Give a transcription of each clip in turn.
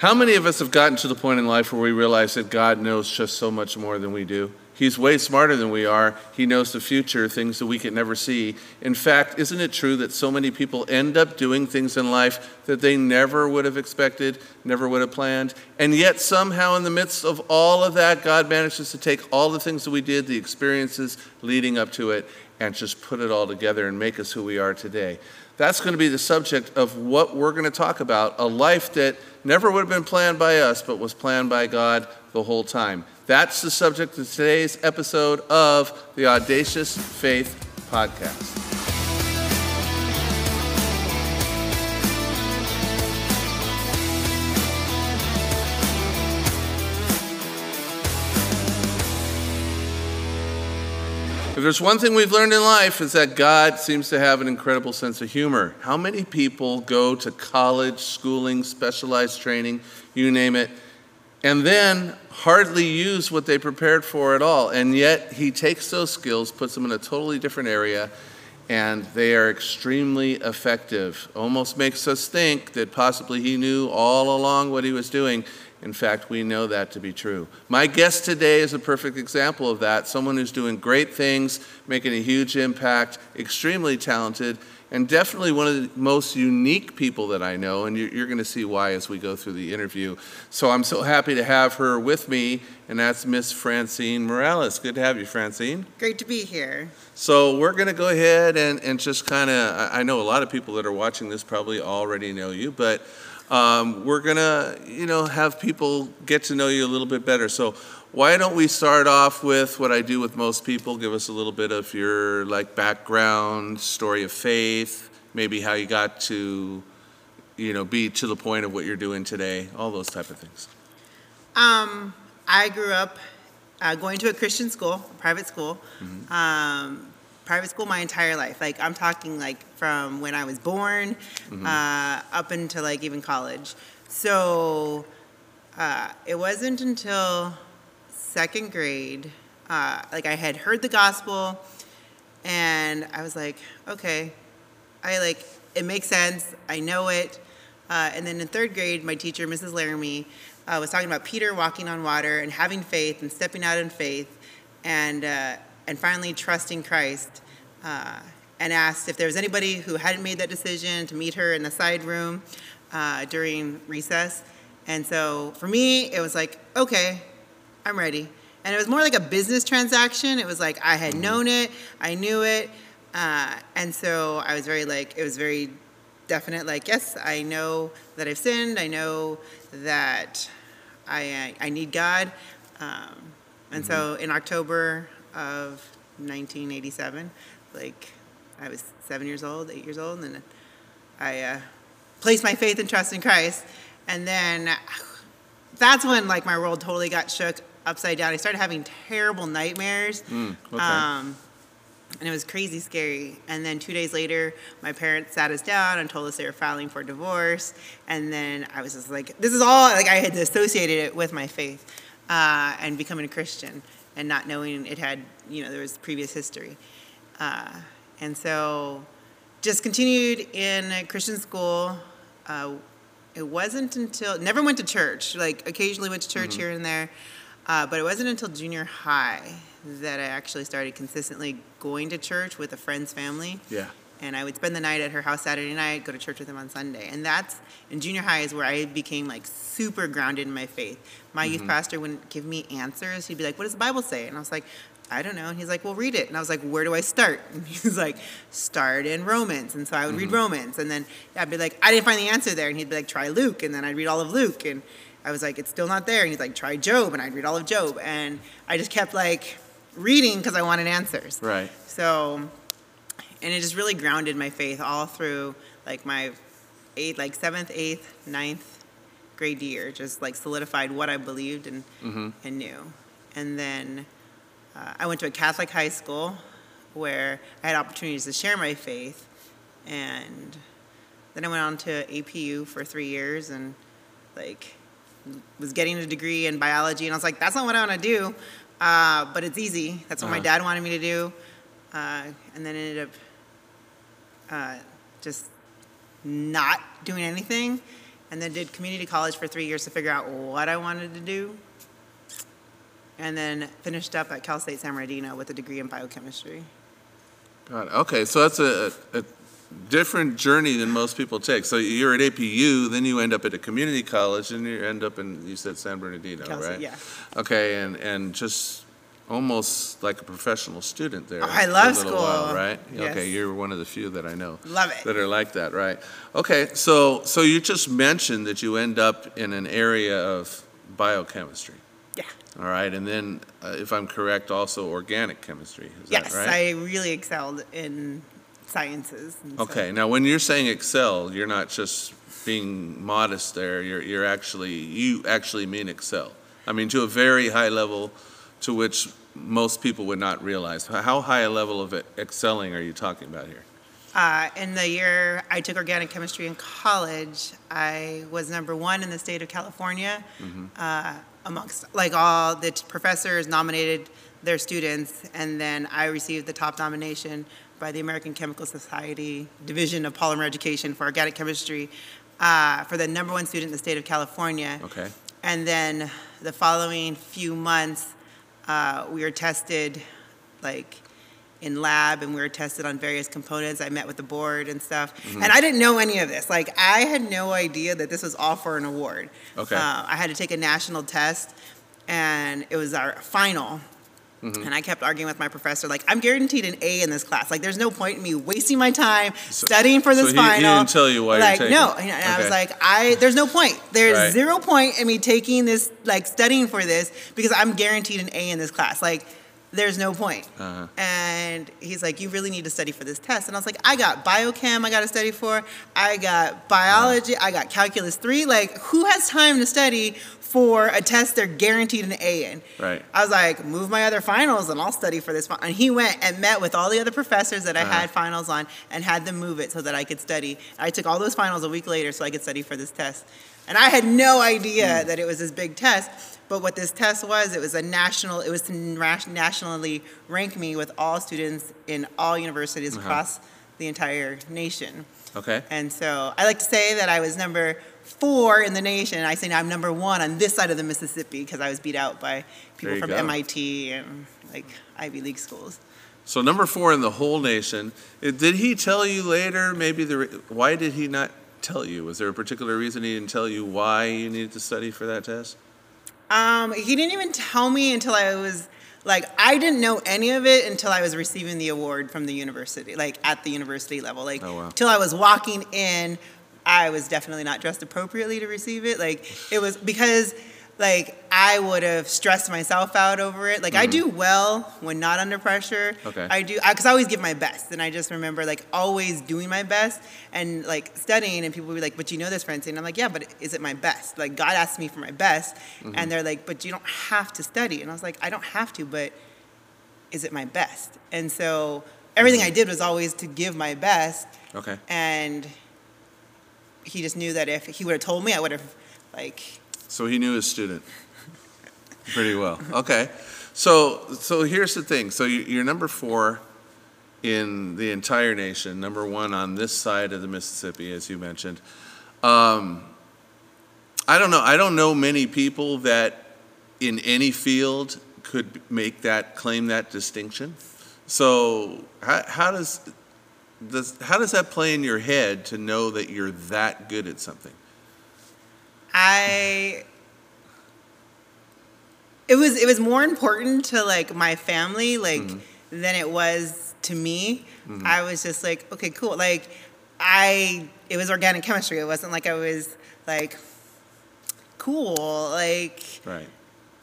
How many of us have gotten to the point in life where we realize that God knows just so much more than we do? He's way smarter than we are. He knows the future, things that we can never see. In fact, isn't it true that so many people end up doing things in life that they never would have expected, never would have planned? And yet, somehow, in the midst of all of that, God manages to take all the things that we did, the experiences leading up to it, and just put it all together and make us who we are today. That's going to be the subject of what we're going to talk about a life that never would have been planned by us, but was planned by God the whole time. That's the subject of today's episode of the Audacious Faith Podcast. If there's one thing we've learned in life is that God seems to have an incredible sense of humor. How many people go to college, schooling, specialized training, you name it, and then hardly use what they prepared for at all. And yet he takes those skills, puts them in a totally different area, and they are extremely effective. Almost makes us think that possibly he knew all along what he was doing. In fact, we know that to be true. My guest today is a perfect example of that. Someone who's doing great things, making a huge impact, extremely talented, and definitely one of the most unique people that I know, and you're, going to see why as we go through the interview. So I'm so happy to have her with me, and that's Miss Francine Morales. Good to have you, Francine. Great to be here. So we're going to go ahead and, and just kind of, I know a lot of people that are watching this probably already know you, but um, we're going to, you know, have people get to know you a little bit better. So why don't we start off with what I do with most people? Give us a little bit of your like background, story of faith, maybe how you got to, you know, be to the point of what you're doing today, all those type of things. Um, I grew up uh, going to a Christian school, a private school. Mm-hmm. Um, private school my entire life. Like I'm talking like from when I was born mm-hmm. uh, up until like even college. So uh, it wasn't until second grade, uh, like I had heard the gospel, and I was like, okay, I like it makes sense. I know it. Uh, and then in third grade, my teacher, Mrs. Laramie, uh, was talking about Peter walking on water and having faith and stepping out in faith, and uh, and finally trusting Christ. Uh, and asked if there was anybody who hadn't made that decision to meet her in the side room uh, during recess. And so for me, it was like, okay, I'm ready. And it was more like a business transaction. It was like I had mm-hmm. known it, I knew it. Uh, and so I was very like, it was very definite, like, yes, I know that I've sinned. I know that I, I need God. Um, and mm-hmm. so in October of 1987, like I was seven years old, eight years old, and I uh, placed my faith and trust in Christ. And then that's when like my world totally got shook upside down. I started having terrible nightmares. Mm, okay. um, and it was crazy scary. And then two days later, my parents sat us down and told us they were filing for divorce. And then I was just like, this is all, like, I had associated it with my faith uh, and becoming a Christian and not knowing it had, you know, there was previous history. Uh, and so just continued in a Christian school. Uh, it wasn't until, never went to church, like occasionally went to church mm-hmm. here and there. Uh, but it wasn't until junior high that I actually started consistently going to church with a friend's family. Yeah. And I would spend the night at her house Saturday night, go to church with them on Sunday. And that's in junior high is where I became like super grounded in my faith. My mm-hmm. youth pastor wouldn't give me answers. He'd be like, What does the Bible say? And I was like, I don't know. And he's like, Well, read it. And I was like, Where do I start? And he's like, Start in Romans. And so I would mm-hmm. read Romans. And then I'd be like, I didn't find the answer there. And he'd be like, Try Luke. And then I'd read all of Luke. And I was like, it's still not there. And he's like, try Job. And I'd read all of Job. And I just kept like reading because I wanted answers. Right. So, and it just really grounded my faith all through like my eighth, like seventh, eighth, ninth grade year. Just like solidified what I believed and, mm-hmm. and knew. And then uh, I went to a Catholic high school where I had opportunities to share my faith. And then I went on to APU for three years and like was getting a degree in biology, and I was like, that's not what I want to do, uh, but it's easy. That's what uh-huh. my dad wanted me to do, uh, and then ended up uh, just not doing anything. and then did community college for three years to figure out what I wanted to do. And then finished up at Cal State San Bernardino with a degree in biochemistry. Got it. Okay, so that's a, a different journey than most people take. So you're at APU, then you end up at a community college, and you end up in, you said San Bernardino, Cal State, right? yeah. Okay, and, and just almost like a professional student there. Oh, I love little while, school. right? Yes. Okay, you're one of the few that I know Love it. that are like that, right? Okay, so so you just mentioned that you end up in an area of biochemistry. Yeah. All right, and then, uh, if I'm correct, also organic chemistry. Is Yes, that right? I really excelled in sciences. and so- Okay, now when you're saying excel, you're not just being modest there. You're you're actually you actually mean excel. I mean to a very high level, to which most people would not realize. How high a level of excelling are you talking about here? Uh, in the year I took organic chemistry in college, I was number one in the state of California uh, amongst like all the t- professors nominated their students, and then I received the top nomination by the American Chemical Society Division of Polymer Education for organic chemistry uh, for the number one student in the state of California. Okay. And then the following few months, uh, we were tested like in lab and we were tested on various components. I met with the board and stuff. Mm-hmm. And I didn't know any of this. Like, I had no idea that this was all for an award. Okay. Uh, I had to take a national test and it was our final. Mm-hmm. And I kept arguing with my professor, like, I'm guaranteed an A in this class. Like, there's no point in me wasting my time studying for this so he- he final. didn't tell you why you're like, taking no. And I was like, I there's no point. There's Right. zero point in me taking this, like, studying for this because I'm guaranteed an A in this class. Like, there's no point. Uh-huh. And he's like, you really need to study for this test. And I was like, I got biochem I got to study for. I got biology. I got calculus three. Like, who has time to study for a test they're guaranteed an A in? Right. I was like, move my other finals and I'll study for this. fin-" And he went and met with all the other professors that I Uh-huh. had finals on and had them move it so that I could study. I took all those finals a week later so I could study for this test. And I had no idea that it was this big test. But what this test was, it was a national, it was to nationally rank me with all students in all universities Uh-huh. across the entire nation. Okay. And so I like to say that I was number four in the nation. I say now I'm number one on this side of the Mississippi because I was beat out by people from go. MIT and like Ivy League schools. So number four in the whole nation. Uh, Did he tell you later? Maybe the why did he not tell you? Was there a particular reason he didn't tell you why you needed to study for that test? Um, he didn't even tell me until I was like I didn't know any of it until I was receiving the award from the university, like at the university level. Like Oh, wow. till I was walking in, I was definitely not dressed appropriately to receive it. Like it was because like I would have stressed myself out over it. Like I do well when not under pressure. Mm-hmm. Okay. I do because I, always give my best, and I just remember like always doing my best and like studying. And people would be like, "But you know this, Francine?" I'm like, "Yeah, but is it my best? Like God asked me for my best," Mm-hmm. and they're like, "But you don't have to study." And I was like, "I don't have to, but is it my best?" And so everything I did was always to give my best, Okay. and he just knew that if he would have told me, I would have like So he knew his student pretty well. Okay. So so here's the thing. So you- you're number four in the entire nation, number one on this side of the Mississippi, as you mentioned. Um, I don't know. I don't know many people that in any field could make that claim that distinction. So how, how does does how does that play in your head to know that you're that good at something? I it was it was more important to like my family like Mm-hmm. than it was to me. I was just like, okay, cool. Like I it was organic chemistry. It wasn't like I was like cool. Like Right.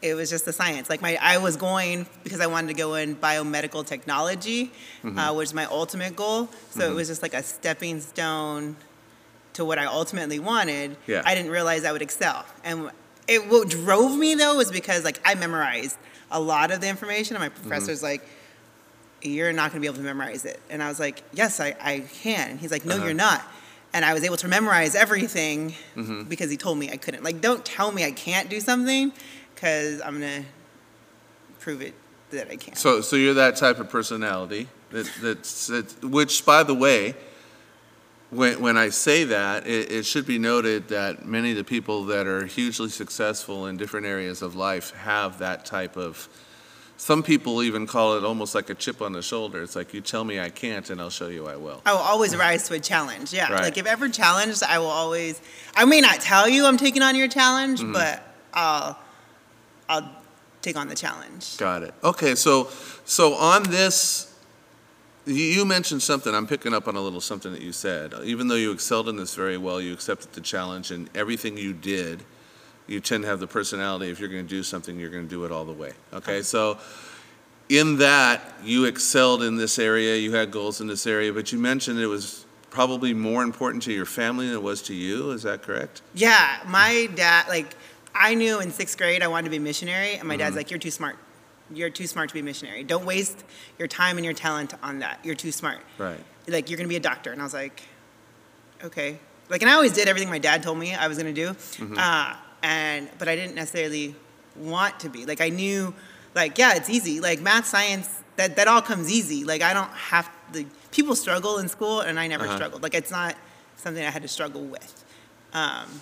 It was just the science. Like my, I was going because I wanted to go in biomedical technology, Mm-hmm. uh, which is my ultimate goal. So it was just like a stepping stone to what I ultimately wanted. Yeah. I didn't realize I would excel, and it what drove me though was because like I memorized a lot of the information, and my Mm-hmm. professor's like. You're not going to be able to memorize it. And I was like, Yes, I, I can. And he's like, No, Uh-huh. you're not. And I was able to memorize everything Mm-hmm. because he told me I couldn't. Like, don't tell me I can't do something because I'm going to prove it that I can. So, so you're that type of personality that, that's, that, which, by the way, when, when I say that, it, it should be noted that many of the people that are hugely successful in different areas of life have that type of. Some people even call it almost like a chip on the shoulder. It's like you tell me I can't, and I'll show you I will. I will always rise to a challenge. Yeah, Right. like if ever challenged, I will always. I may not tell you I'm taking on your challenge, Mm-hmm. but I'll I'll take on the challenge. Got it. Okay, so so on this, you- you mentioned something. I'm picking up on a little something that you said. Even though you excelled in this very well, you accepted the challenge, and everything you did, you tend to have the personality. If you're going to do something, you're going to do it all the way. Okay, so in that you excelled in this area, you had goals in this area, but you mentioned it was probably more important to your family than it was to you. Is that correct? Yeah, my dad, like, I knew in sixth grade I wanted to be a missionary, and my Mm-hmm. dad's like, "You're too smart. You're too smart to be a missionary. Don't waste your time and your talent on that. You're too smart. Right. Like, you're gonna be a doctor." And I was like, "Okay." Like, and I always did everything my dad told me I was gonna do, Mm-hmm. uh, and but I didn't necessarily want to be. Like, I knew, like, yeah, it's easy. Like math, science, that that all comes easy. Like, I don't have the people struggle in school, and I never Uh-huh. struggled. Like, it's not something I had to struggle with. Um,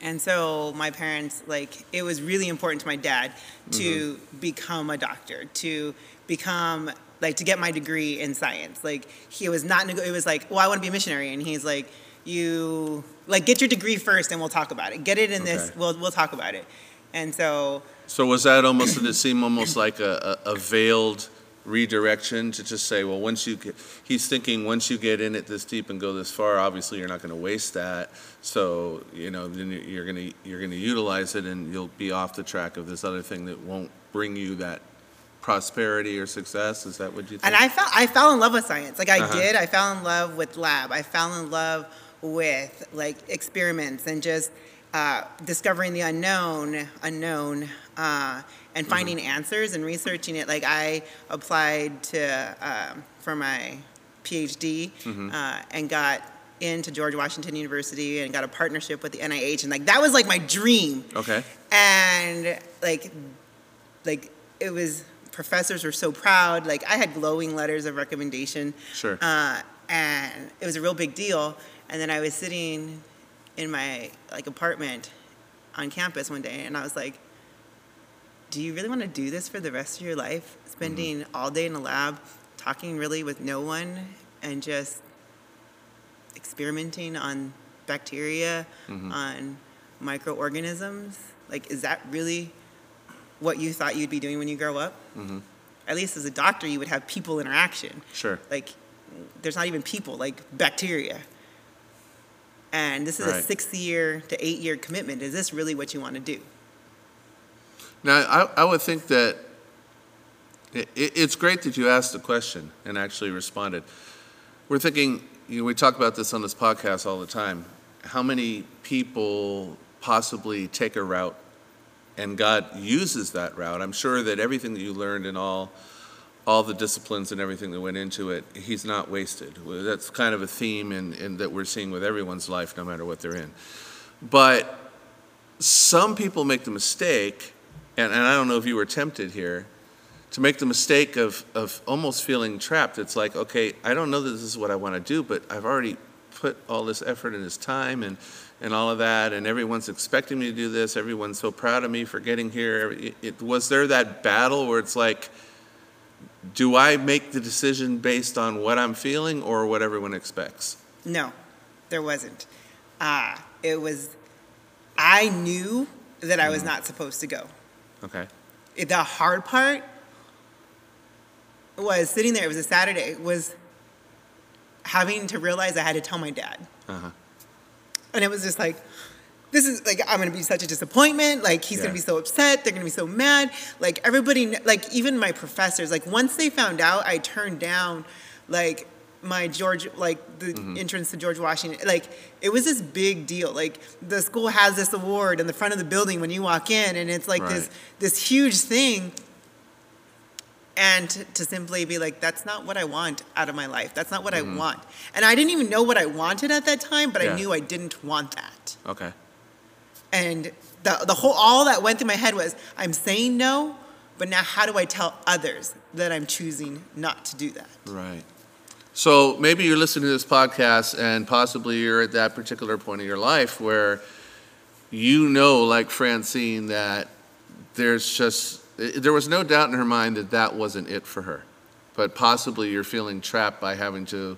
and so my parents, like, it was really important to my dad to mm-hmm. become a doctor, to become, like, to get my degree in science. Like, he was not, nego- it was like, well, I want to be a missionary. And he's like, you, like, get your degree first and we'll talk about it. Get it in this, Okay. we'll, we'll talk about it. And so, So was that almost, did it seem almost like a, a a veiled redirection to just say, well, once you get, he's thinking, once you get in it this deep and go this far, obviously you're not going to waste that. So, you know, then you're going to, you're going to utilize it and you'll be off the track of this other thing that won't bring you that prosperity or success. Is that what you think? and I fell, I fell in love with science. Like, I Uh-huh. did. I fell in love with lab. I fell in love with, like, experiments and just uh, discovering the unknown, unknown, uh, and Mm-hmm. finding answers and researching it. Like I applied to um, for my PhD Mm-hmm. uh, and got into George Washington University and got a partnership with the NIH, and like that was like my dream. Okay. And like, like it was. Professors were so proud. Like I had glowing letters of recommendation. Sure. Uh, and it was a real big deal. And then I was sitting in my like apartment on campus one day, and I was like, "Do you really want to do this for the rest of your life? Mm-hmm. Spending all day in a lab, talking really with no one, and just experimenting on bacteria, mm-hmm. on microorganisms? Like, is that really what you thought you'd be doing when you grow up? Mm-hmm. At least as a doctor, you would have people interaction Sure. like there's not even people like bacteria and this is a six year to eight year commitment is this really what you want to do Now, I, I would think that it, it- it's great that you asked the question and actually responded. We're thinking, you know, we talk about this on this podcast all the time. How many people possibly take a route and God uses that route? I'm sure that everything that you learned in all, all the disciplines and everything that went into it, He's not wasted. That's kind of a theme in, in that we're seeing with everyone's life, no matter what they're in. But some people make the mistake, and, and I don't know if you were tempted here, to make the mistake of, of almost feeling trapped. It's like, okay, I don't know that this is what I want to do, but I've already put all this effort and this time and, and all of that, and everyone's expecting me to do this. Everyone's so proud of me for getting here. It, was there that battle where it's like, do I make the decision based on what I'm feeling or what everyone expects? no there wasn't uh, it was i knew that i was not supposed to go Okay. the hard part was sitting there it was a saturday was having to realize i had to tell my dad Uh-huh. And it was just like, this is like, I'm gonna be such a disappointment. Like, he's Yeah. gonna be so upset. They're gonna be so mad. Like, everybody, like, even my professors, like, once they found out I turned down, like, my George, like, the mm-hmm. entrance to George Washington, like, it was this big deal. Like, the school has this award in the front of the building when you walk in, and it's like this, Right. this huge thing. And to, to simply be like, that's not what I want out of my life. That's not what I mm-hmm. want. And I didn't even know what I wanted at that time, but Yeah. I knew I didn't want that. Okay. And the, the whole, all that went through my head was, I'm saying no, but now how do I tell others that I'm choosing not to do that? Right. So maybe you're listening to this podcast and possibly you're at that particular point in your life where you know, like Francine, that there's just, there was no doubt in her mind that that wasn't it for her. But possibly you're feeling trapped by having to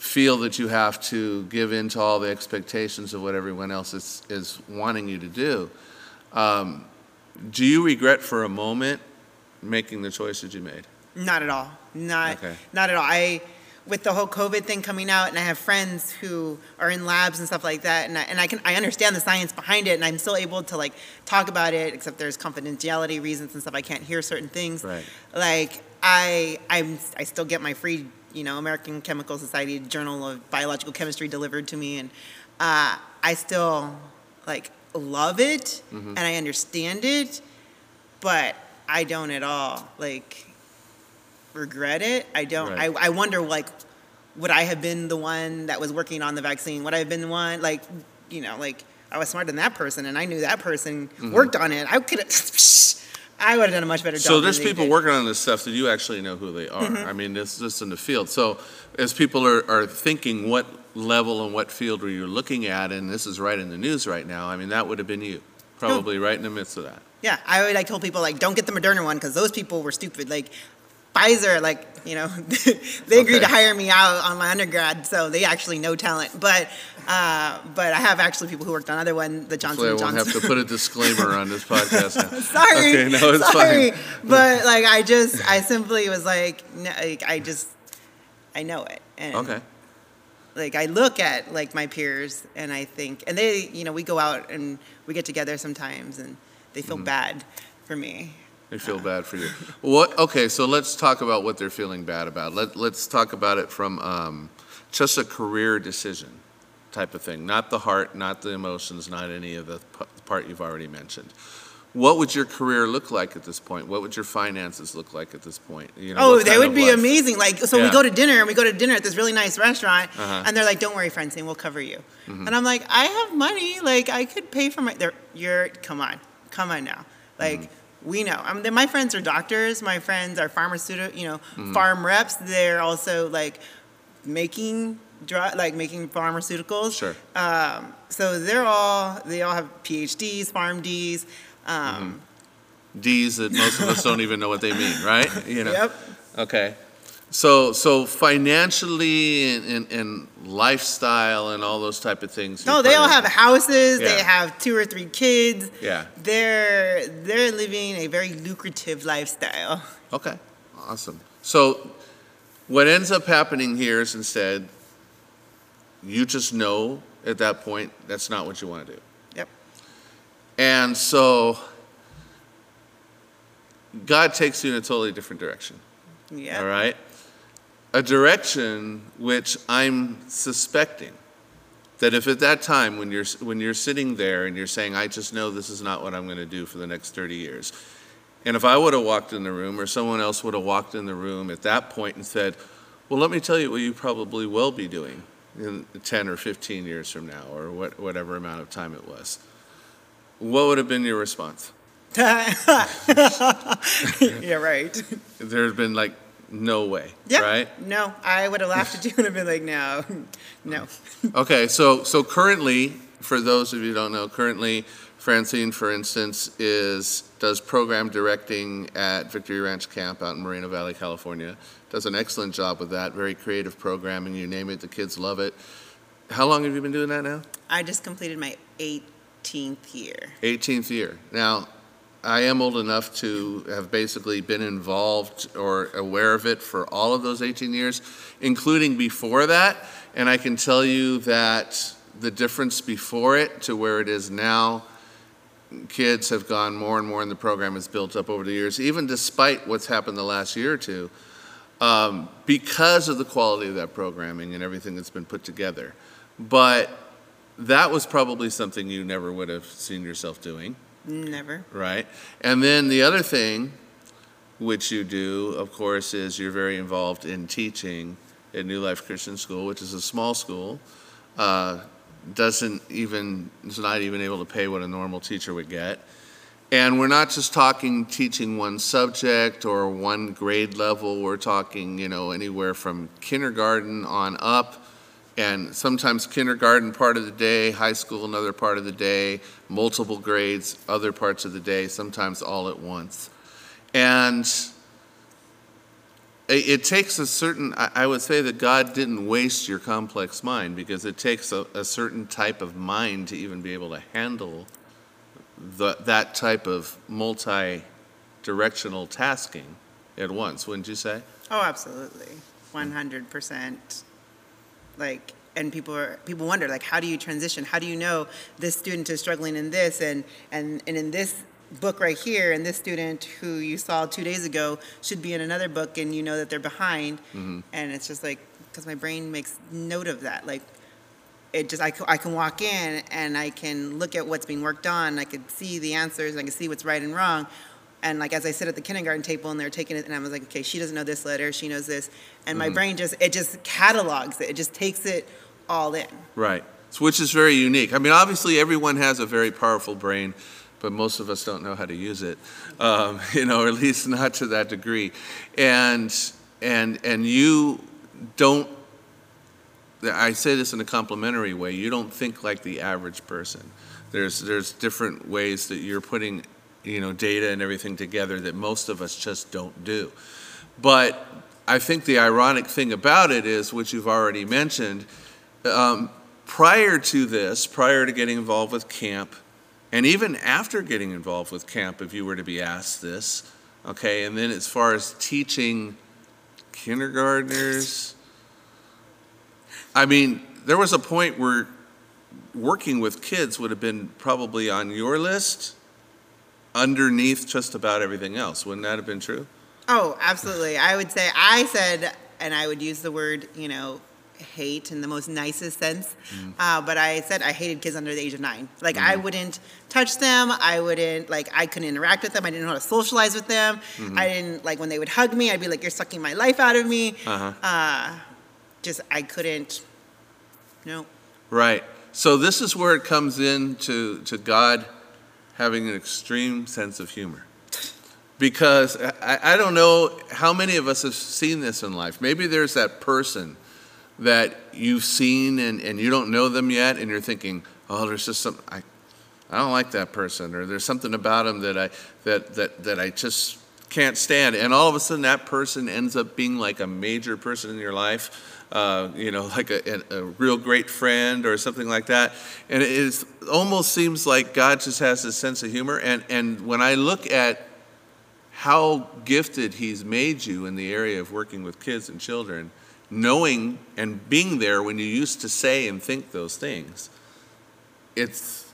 feel that you have to give in to all the expectations of what everyone else is, is wanting you to do. Um, do you regret for a moment making the choices you made? Not at all. Not Okay. not at all. I with the whole COVID thing coming out, and I have friends who are in labs and stuff like that, and I, and I can I understand the science behind it, and I'm still able to like talk about it, except there's confidentiality reasons and stuff. I can't hear certain things. Right. Like I I'm I still get my free you know American Chemical Society Journal of Biological Chemistry delivered to me, and uh, I still like love it Mm-hmm. and I understand it, but I don't at all like regret it. I don't. Right. I, I wonder like, would I have been the one that was working on the vaccine? Would I have been the one like, you know, like I was smarter than that person and I knew that person worked on it. I could have. I would have done a much better job. So there's people did. working on this stuff that you actually know who they are. Mm-hmm. I mean, it's just in the field. So as people are, are thinking what level and what field are you looking at, and this is right in the news right now, I mean, that would have been you, probably right in the midst of that. Yeah, I would like told people like don't get the Moderna one because those people were stupid. Like Pfizer, like you know, they agreed Okay. to hire me out on my undergrad, so they actually know talent. But uh, but I have actually people who worked on other one, the Johnson Hopefully I won't Johnson. have to put a disclaimer on this podcast now. sorry, Okay, no, it's sorry. fine. But like I just, I simply was like, no, like I just, I know it. And Okay. like I look at like my peers and I think, and they, you know, we go out and we get together sometimes, and they Mm-hmm. feel bad for me. They feel bad for you. What? Okay, so let's talk about what they're feeling bad about. Let, let's talk about it from um, just a career decision type of thing, not the heart, not the emotions, not any of the p- part you've already mentioned. What would your career look like at this point? What would your finances look like at this point? You know, Oh, they would be life? amazing. Like, so Yeah. we go to dinner and we go to dinner at this really nice restaurant, Uh-huh. and they're like, "Don't worry, Francine, we'll cover you." Mm-hmm. And I'm like, "I have money. Like, I could pay for my." They're, you're come on, come on now. Like, Mm-hmm. we know. I mean, my friends are doctors. My friends are pharmaceutical, you know, Mm-hmm. farm reps. They're also like making drug, like making pharmaceuticals. Sure. Um, so they're all they all have PhDs, PharmDs. Mm-hmm. Um, D's that most of us don't even know what they mean, right? You know. Yep. Okay. So, so financially and, and, and lifestyle and all those type of things. No, they all have houses. They have two or three kids. Yeah. They're they're living a very lucrative lifestyle. Okay, awesome. So what ends up happening here is instead, you just know at that point that's not what you want to do. Yep. And so God takes you in a totally different direction. Yeah. All right? A direction which I'm suspecting that if at that time when you're when you're sitting there and you're saying I just know this is not what I'm going to do for the next 30 years. And if I would have walked in the room or someone else would have walked in the room at that point and said, "Well, let me tell you what you probably will be doing in 10 or 15 years from now or what, whatever amount of time it was." What would have been your response? yeah. Right. There has been like no way, Yeah. right? No, I would have laughed at you and have been like, no, no. Okay, so so currently, for those of you who don't know, currently Francine, for instance, is does program directing at Victory Ranch Camp out in Moreno Valley, California. Does an excellent job with that. Very creative programming. You name it, the kids love it. How long have you been doing that now? I just completed my 18th year. 18th year. Now, I am old enough to have basically been involved or aware of it for all of those 18 years, including before that. And I can tell you that the difference before it to where it is now, kids have gone more and more, and the program has built up over the years, even despite what's happened the last year or two, um, because of the quality of that programming and everything that's been put together. But that was probably something you never would have seen yourself doing, Never. right? And then the other thing, which you do, of course, is you're very involved in teaching at New Life Christian School, which is a small school. Uh, doesn't even is not even able to pay what a normal teacher would get, And we're not just talking teaching one subject or one grade level. We're talking, you know, anywhere from kindergarten on up, and sometimes kindergarten part of the day, high school another part of the day, multiple grades other parts of the day, sometimes all at once. And it, takes a certain, I, I would say that God didn't waste your complex mind because it takes a, a certain type of mind to even be able to handle the, that type of multi directional tasking at once, wouldn't you say? Oh, absolutely. 100%. Like, and people are people wonder like how do you transition how do you know this student is struggling in this and and and in this book right here and this student who you saw two days ago should be in another book and you know that they're behind Mhm. and it's just like because my brain makes note of that like it just I, I can walk in and i can look at what's being worked on i could see the answers i can see what's right and wrong and like as i sit at the kindergarten table and they're taking it and i was like okay she doesn't know this letter she knows this and my brain just it just catalogs it it just takes it all in Right. So, which is very unique. I mean, obviously, everyone has a very powerful brain, but most of us don't know how to use it. Um, you know, or at least not to that degree. And and and you don't. I say this in a complimentary way. You don't think like the average person. There's there's different ways that you're putting, you know, data and everything together that most of us just don't do. But I think the ironic thing about it is, which you've already mentioned, um, prior to this, prior to getting involved with camp, and even after getting involved with camp, if you were to be asked this, okay, and then as far as teaching kindergartners, I mean, there was a point where working with kids would have been probably on your list underneath just about everything else. Wouldn't that have been true? Oh, absolutely. I would say I said, and I would use the word, you know, hate in the most nicest sense. Uh, but I said I hated kids under the age of nine. Like I wouldn't touch them. I wouldn't like I couldn't interact with them. I didn't know how to socialize with them. I didn't like when they would hug me. I'd be like, "You're sucking my life out of me." Uh-huh. Uh, just I couldn't. No. Right. So this is where it comes in to, to God having an extreme sense of humor. Because I, I don't know how many of us have seen this in life. Maybe there's that person that you've seen and, and you don't know them yet, and you're thinking, oh, there's just some, I, I don't like that person, or there's something about him that I, that, that, that I just can't stand. And all of a sudden, that person ends up being like a major person in your life, uh, you know, like a, a, a real great friend or something like that. And it is, almost seems like God just has this sense of humor. And, and when I look at how gifted He's made you in the area of working with kids and children, knowing and being there when you used to say and think those things, it's,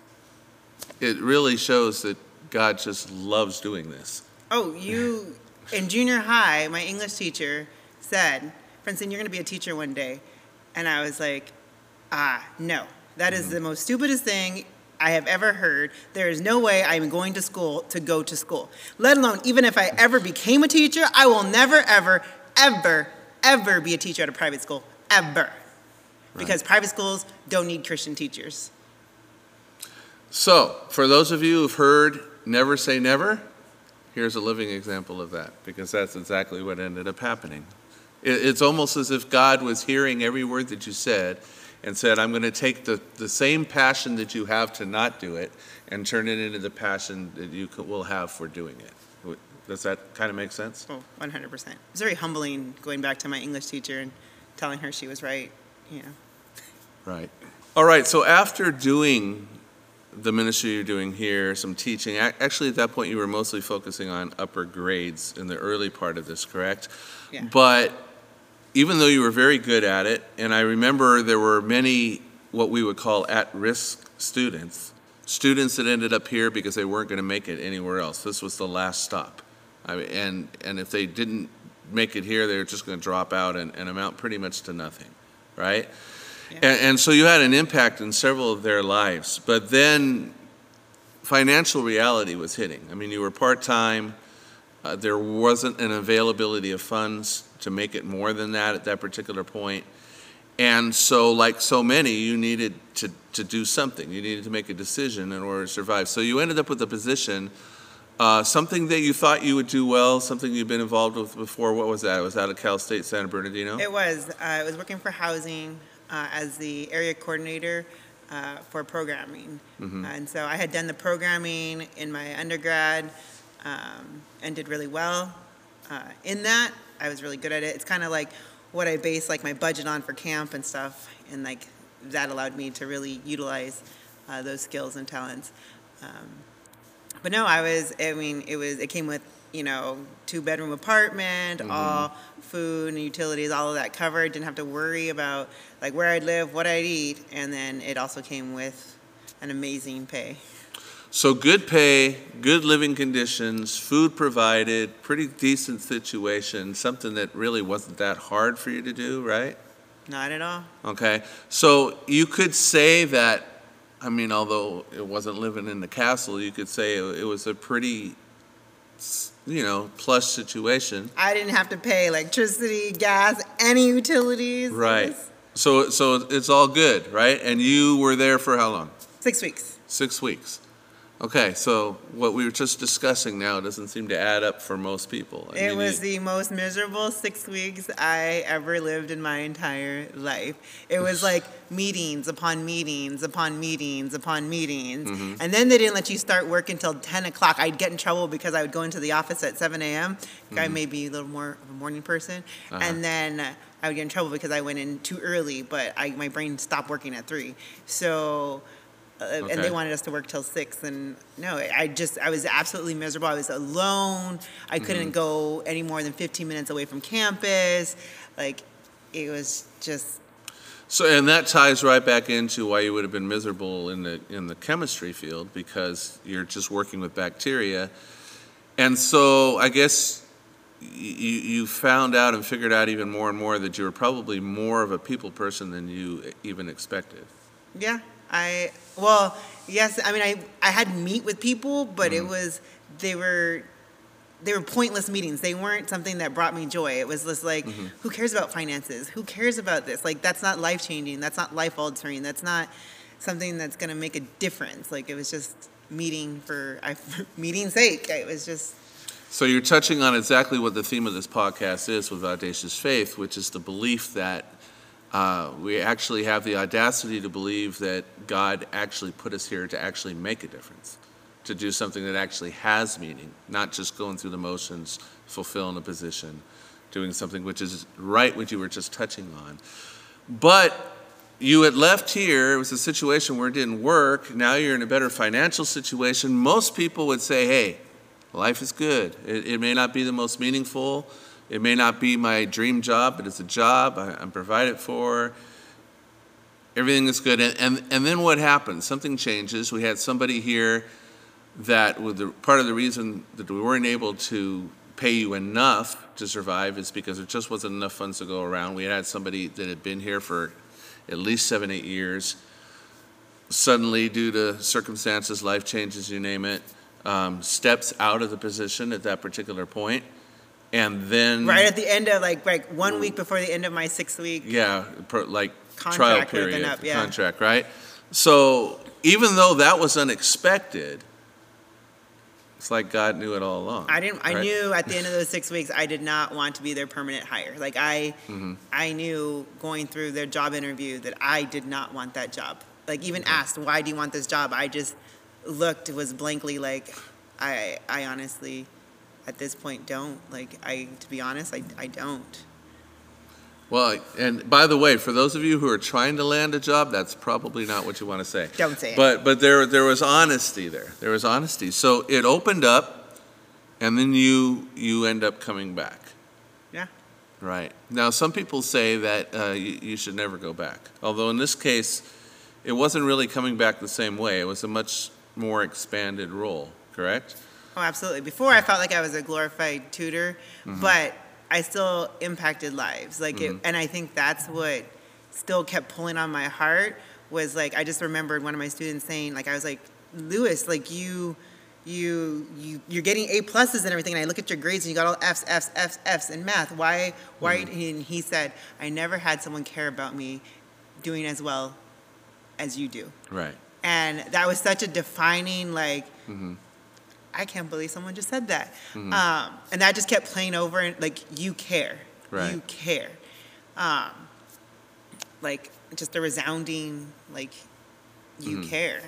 it really shows that God just loves doing this. Oh, you in junior high, my English teacher said, Francine, you're going to be a teacher one day. And I was like, ah, no. That is the most stupidest thing I have ever heard. There is no way I'm going to school to go to school. Let alone, even if I ever became a teacher, I will never, ever, ever, ever be a teacher at a private school. Ever. Because private schools don't need Christian teachers. So, for those of you who've heard never say never, here's a living example of that, because that's exactly what ended up happening. It, it's almost as if God was hearing every word that you said and said, I'm going to take the, the same passion that you have to not do it and turn it into the passion that you will have for doing it. Does that kind of make sense? Oh, 100%. It's very humbling going back to my English teacher and telling her she was right, know. Right. All right, so after doing the ministry you're doing here, some teaching, actually at that point you were mostly focusing on upper grades in the early part of this, correct? Yeah. But even though you were very good at it, and I remember there were many what we would call at risk students, students that ended up here because they weren't going to make it anywhere else. This was the last stop. I mean, and, and if they didn't make it here, they were just going to drop out and, and amount pretty much to nothing, right? Yeah. And, and so you had an impact in several of their lives. But then financial reality was hitting. I mean, you were part time, uh, there wasn't an availability of funds to make it more than that at that particular point. And so, like so many, you needed to, to do something. You needed to make a decision in order to survive. So you ended up with a position Uh, something that you thought you would do well, something you've been involved with before. What was that? It Was that at Cal State San Bernardino? It was. Uh, I was working for housing uh, as the area coordinator uh, for programming. Mm-hmm. and so I had done the programming in my undergrad um, and did really well uh, in that. I was really good at it. It's kind of like what I base like my budget on for camp and stuff, and like that allowed me to really utilize uh, those skills and talents. Um, but no, I was. I mean, it was. It came with you know two bedroom apartment, all food and utilities, all of that covered. Didn't have to worry about like where I'd live, what I'd eat, and then it also came with an amazing pay. So good pay, good living conditions, food provided, pretty decent situation, something that really wasn't that hard for you to do, right? Not at all. Okay. So you could say that, I mean, although it wasn't living in the castle, you could say it was a pretty, you know, plush situation. I didn't have to pay electricity, gas, any utilities. Right. was So, so it's all good, right? And you were there for how long? Six weeks. Six weeks. Okay, so what we were just discussing now doesn't seem to add up for most people. I It mean, was the most miserable six weeks I ever lived in my entire life. It was like meetings upon meetings upon meetings upon meetings. Mm-hmm. And then they didn't let you start work until 10 o'clock. I'd get in trouble because I would go into the office at 7 a.m. I may be a little more of a morning person. Mm-hmm. Uh-huh. And then I would get in trouble because I went in too early, but I, my brain stopped working at 3. So. Uh, And they wanted us to work till six, and no, I just I was absolutely miserable. I was alone. I couldn't go any more than 15 minutes away from campus. Like, it was just So, and that ties right back into why you would have been miserable in the in the chemistry field because you're just working with bacteria, and so I guess you you found out and figured out even more and more that you were probably more of a people person than you even expected. Yeah. I well, yes. I mean, I I had meet with people, but it mm-hmm. was they were they were pointless meetings. They weren't something that brought me joy. It was just like, mm-hmm. who cares about finances? Who cares about this? Like, that's not life changing. That's not life altering. That's not something that's going to make a difference. Like, it was just meeting for I, meeting's sake. It was just So you're touching on exactly what the theme of this podcast is with Audacious Faith, which is the belief that uh, we actually have the audacity to believe that God actually put us here to actually make a difference, to do something that actually has meaning, not just going through the motions, fulfilling a position, doing something which is right what you were just touching on. But you had left here, it was a situation where it didn't work. Now you're in a better financial situation. Most people would say, hey, life is good. It, it may not be the most meaningful, it may not be my dream job, but it's a job. I, I'm provided for. Everything is good. And, and, and then what happens? Something changes. We had somebody here that, with the, part of the reason that we weren't able to pay you enough to survive is because there just wasn't enough funds to go around. We had somebody that had been here for at least seven, eight years. Suddenly, due to circumstances, life changes, you name it, um, steps out of the position at that particular point, and then right at the end of like like one week before the end of my sixth week. yeah, per, like trial period, up, yeah. contract, right? So even though that was unexpected, it's like God knew it all along. I didn't. I knew at the end of those six weeks, I did not want to be their permanent hire. Like I, Mm-hmm. I knew going through their job interview that I did not want that job. Like even Mm-hmm. asked, why do you want this job? I just looked was blankly like, I, I honestly, at this point don't. Like I, to be honest, I, I don't. Well, and by the way, for those of you who are trying to land a job, that's probably not what you want to say. Don't say it. But but there there was honesty there. There was honesty. So it opened up, and then you you end up coming back. Yeah. Right. Now, some people say that uh, you, you should never go back. Although in this case, it wasn't really coming back the same way. It was a much more expanded role, correct? Oh, absolutely. Before I felt like I was a glorified tutor, Mm-hmm. but I still impacted lives. Like, it, mm-hmm. and I think that's what still kept pulling on my heart was like I just remembered one of my students saying like I was like Lewis, like you. You you you're getting A pluses and everything, and I look at your grades and you got all Fs Fs Fs Fs in math. Why why? Mm-hmm. And he said, I never had someone care about me doing as well as you do Right. and that was such a defining like mm-hmm. I can't believe someone just said that. Um, and that just kept playing over and like, you care. Right. You care. Um, like, just a resounding, like, you care.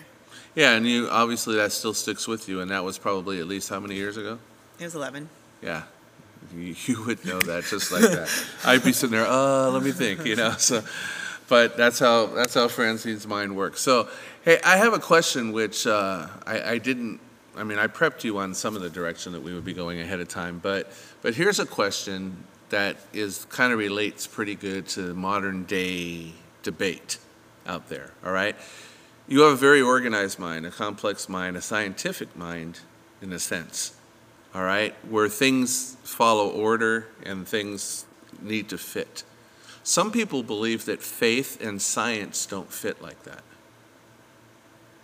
Yeah, and you obviously that still sticks with you, and that was probably at least how many years ago? It was 11. Yeah, you, you would know that just like that. I'd be sitting there, uh, let me think, you know. So, but that's how that's how Francine's mind works. So, hey, I have a question which uh, I, I didn't. I mean, I prepped you on some of the direction that we would be going ahead of time, but but here's a question that is kind of relates pretty good to modern day debate out there. All right, you have a very organized mind, a complex mind, a scientific mind, in a sense all right, where things follow order and things need to fit. Some people believe that faith and science don't fit like that.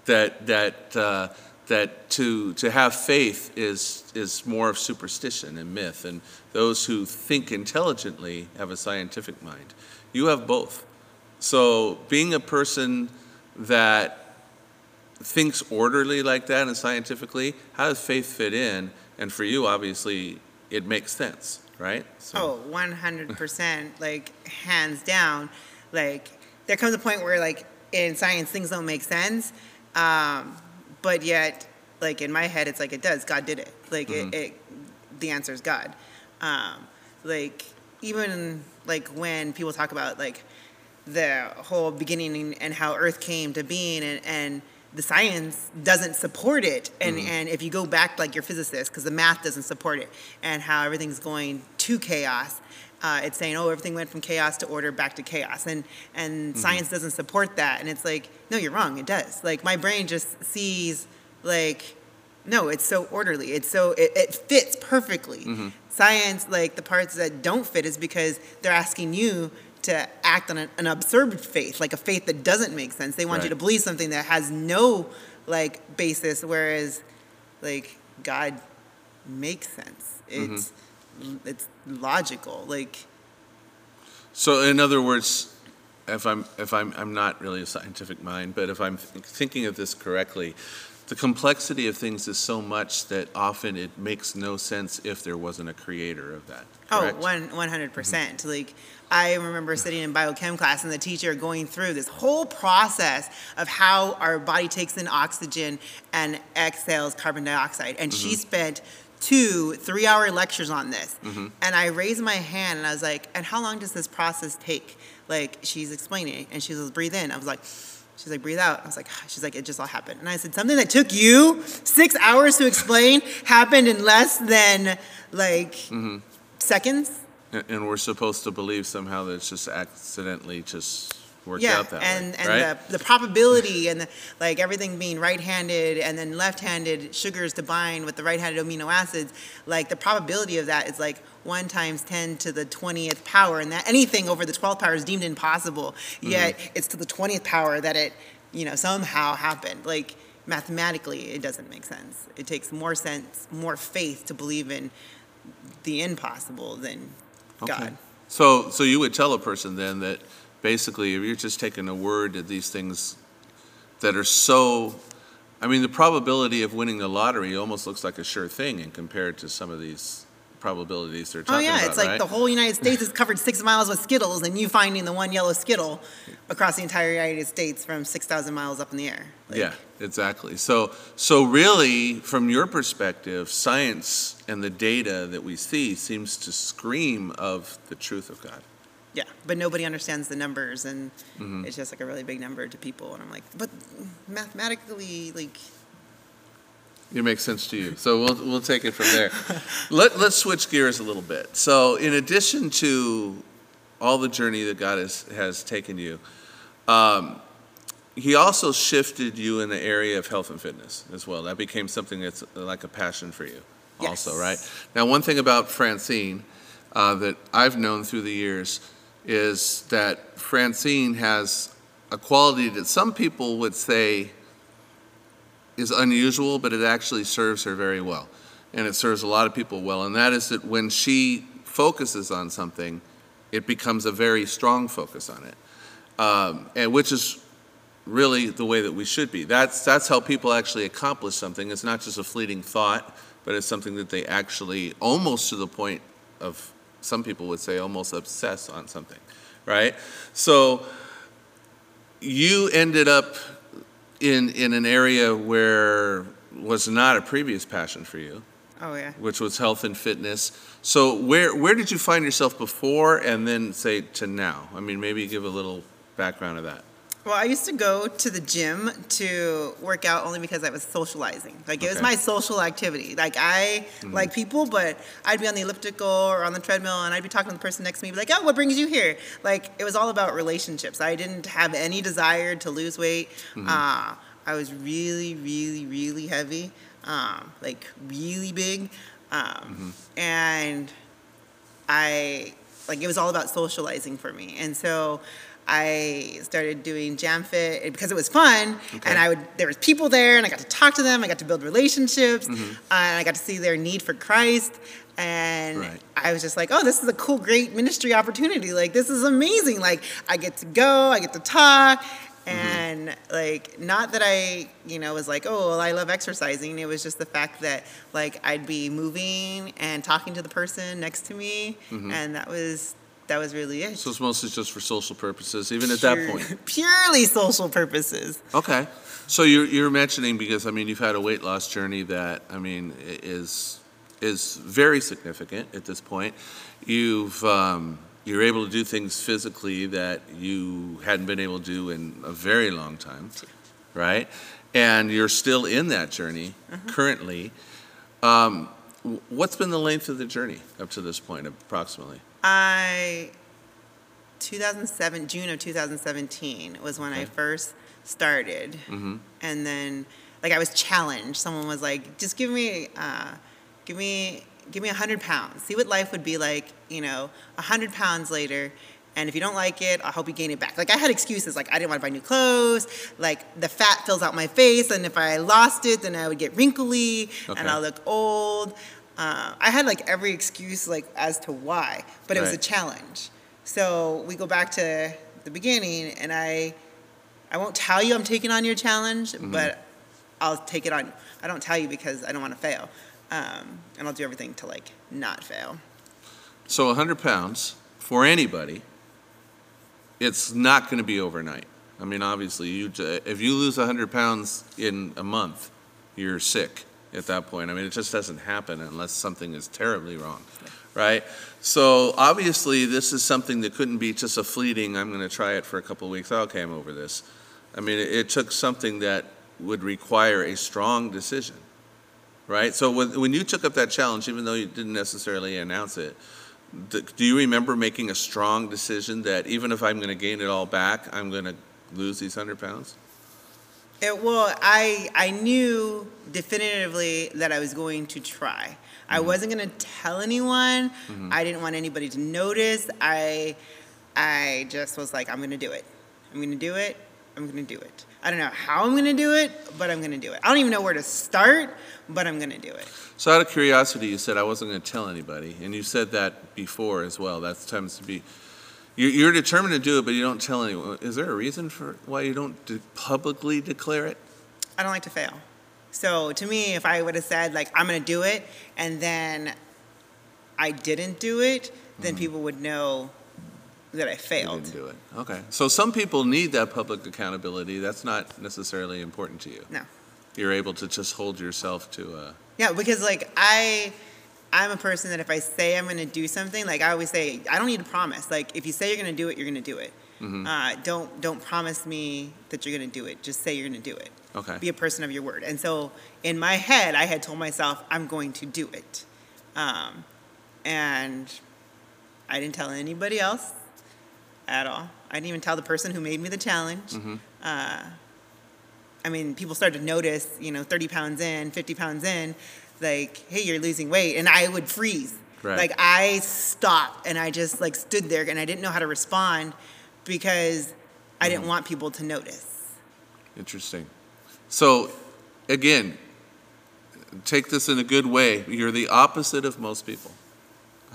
That that uh, that to to have faith is is more of superstition and myth, and those who think intelligently have a scientific mind. You have both. So being a person that thinks orderly like that and scientifically, how does faith fit in? And for you, obviously, it makes sense, right? So, Oh, 100%, like hands down. Like there comes a point where like in science things don't make sense. Um, but yet like in my head it's like it does. God did it. Like it, it the answer is God. Um, like even like when people talk about like the whole beginning and how earth came to being and, and the science doesn't support it and, and if you go back like your physicist because the math doesn't support it and how everything's going to chaos uh, it's saying oh everything went from chaos to order back to chaos and and science doesn't support that and it's like no you're wrong it does. Like my brain just sees like no it's so orderly. It's so it, it fits perfectly. Mm-hmm. Science like the parts that don't fit is because they're asking you to act on an, an absurd faith like a faith that doesn't make sense. They want you to believe something that has no like basis whereas like god makes sense. Mm-hmm. It's it's logical like so in other words, if I'm if I'm I'm not really a scientific mind, but if I'm th- thinking of this correctly, the complexity of things is so much that often it makes no sense if there wasn't a creator of that. Oh, correct? one one hundred percent. Like I remember sitting in biochem class and the teacher going through this whole process of how our body takes in oxygen and exhales carbon dioxide, and she mm-hmm. spent two three hour lectures on this. Mm-hmm. And I raised my hand and I was like, "And how long does this process take?" Like she's explaining, and she says, "Breathe in." I was like. She's like, breathe out. I was like, ah, she's like, it just all happened. And I said, something that took you six hours to explain happened in less than like mm-hmm. seconds. And, and we're supposed to believe somehow that it's just accidentally just worked yeah, out that and way, and right? the, the probability and the, like everything being right-handed and then left-handed sugars to bind with the right-handed amino acids, like the probability of that is like one times ten to the twentieth power, and that anything over the twelfth power is deemed impossible. Mm-hmm. Yet it's to the twentieth power that it, you know, somehow happened. Like mathematically, it doesn't make sense. It takes more sense, more faith to believe in the impossible than God. So, so you would tell a person then that basically, if you're just taking a word that these things that are so, I mean, the probability of winning the lottery almost looks like a sure thing in compared to some of these probabilities they're talking about. Oh yeah, about, it's like right? the whole United States is covered six miles with Skittles, and you finding the one yellow Skittle across the entire United States from six thousand miles up in the air. Like, yeah, exactly. So, so really, from your perspective, science and the data that we see seems to scream of the truth of God. Yeah, but nobody understands the numbers, and Mm-hmm. it's just like a really big number to people. And I'm like, but mathematically, like, It makes sense to you. So we'll, we'll take it from there. Let, let's switch gears a little bit. So, in addition to all the journey that God has, has taken you, um, He also shifted you in the area of health and fitness as well. That became something that's like a passion for you, also, Yes. right? Now, one thing about Francine uh, that I've known through the years is that Francine has a quality that some people would say is unusual, but it actually serves her very well. And it serves a lot of people well. And that is that when she focuses on something, it becomes a very strong focus on it. Um, and which is really the way that we should be. That's, that's how people actually accomplish something. It's not just a fleeting thought, but it's something that they actually, almost to the point of, some people would say, almost obsess on something, right? So you ended up in, in an area where was not a previous passion for you, Oh yeah. which was health and fitness. So where, where did you find yourself before and then say to now? I mean, maybe give a little background of that. Well, I used to go to the gym to work out only because I was socializing. Like it was my social activity. Like I like people, but I'd be on the elliptical or on the treadmill, and I'd be talking to the person next to me, be like, "Oh, what brings you here?" Like it was all about relationships. I didn't have any desire to lose weight. Uh, I was really, really, really heavy, um, like really big, um, and I like it was all about socializing for me, and so I started doing Jam Fit because it was fun, Okay. and I would there was people there, and I got to talk to them, I got to build relationships, mm-hmm. and I got to see their need for Christ, and Right. I was just like, oh, this is a cool, great ministry opportunity. Like this is amazing. Like I get to go, I get to talk. Mm-hmm. And like, not that I, you know, was like, oh, well, I love exercising. It was just the fact that, like, I'd be moving and talking to the person next to me, mm-hmm. and that was that was really it. So it's mostly just for social purposes, even at that point. Purely social purposes. Okay. So you're, you're mentioning because I mean you've had a weight loss journey that I mean is is very significant at this point. You've um, you're able to do things physically that you hadn't been able to do in a very long time, right? And you're still in that journey currently. Um, what's been the length of the journey up to this point, approximately? I 2007 June of 2017 was when I first started, Mhm. and then like I was challenged. Someone was like, "Just give me, uh, give me, give me hundred pounds. See what life would be like, you know, hundred pounds later." And if you don't like it, I hope you gain it back. Like I had excuses, like I didn't want to buy new clothes. Like the fat fills out my face, and if I lost it, then I would get wrinkly Okay. and I'll look old. Uh, I had like every excuse like as to why, but it was a challenge. So we go back to the beginning, and I, I won't tell you I'm taking on your challenge, Mm-hmm. but I'll take it on. I don't tell you because I don't want to fail, um, and I'll do everything to like not fail. So 100 pounds for anybody, it's not going to be overnight. I mean, obviously, you if you lose 100 pounds in a month, you're sick at that point. I mean, it just doesn't happen unless something is terribly wrong, right? So obviously, this is something that couldn't be just a fleeting. I'm going to try it for a couple of weeks. Okay, I'm over this. I mean, it, it took something that would require a strong decision, right? So when when you took up that challenge, even though you didn't necessarily announce it. Do you remember making a strong decision that even if I'm going to gain it all back, I'm going to lose these hundred pounds? It, well, I I knew definitively that I was going to try. I Mm-hmm. wasn't going to tell anyone. I didn't want anybody to notice. I I just was like, I'm going to do it. I'm going to do it. I'm going to do it. I don't know how I'm going to do it, but I'm going to do it. I don't even know where to start, but I'm going to do it. So, out of curiosity, you said I wasn't going to tell anybody, and you said that before as well. That tends to be you're, you're determined to do it, but you don't tell anyone. Is there a reason for why you don't de- publicly declare it? I don't like to fail. So to me, if I would have said like I'm gonna do it, and then I didn't do it, then mm-hmm. people would know that I You failed. didn't do it. Okay. So some people need that public accountability. That's not necessarily important to you. No. You're able to just hold yourself to a. Yeah, because like I, I'm a person that if I say I'm gonna do something, like I always say, I don't need to promise. Like if you say you're gonna do it, you're gonna do it. Uh, don't don't promise me that you're gonna do it. Just say you're gonna do it. Okay. Be a person of your word. And so in my head, I had told myself I'm going to do it, um, and I didn't tell anybody else at all. I didn't even tell the person who made me the challenge. Uh, I mean, people started to notice, you know, 30 pounds in, 50 pounds in, like, hey, you're losing weight. And I would freeze. Right. Like, I stopped and I just, like, stood there and I didn't know how to respond because I didn't mm-hmm. want people to notice. Interesting. So, again, take this in a good way. You're the opposite of most people.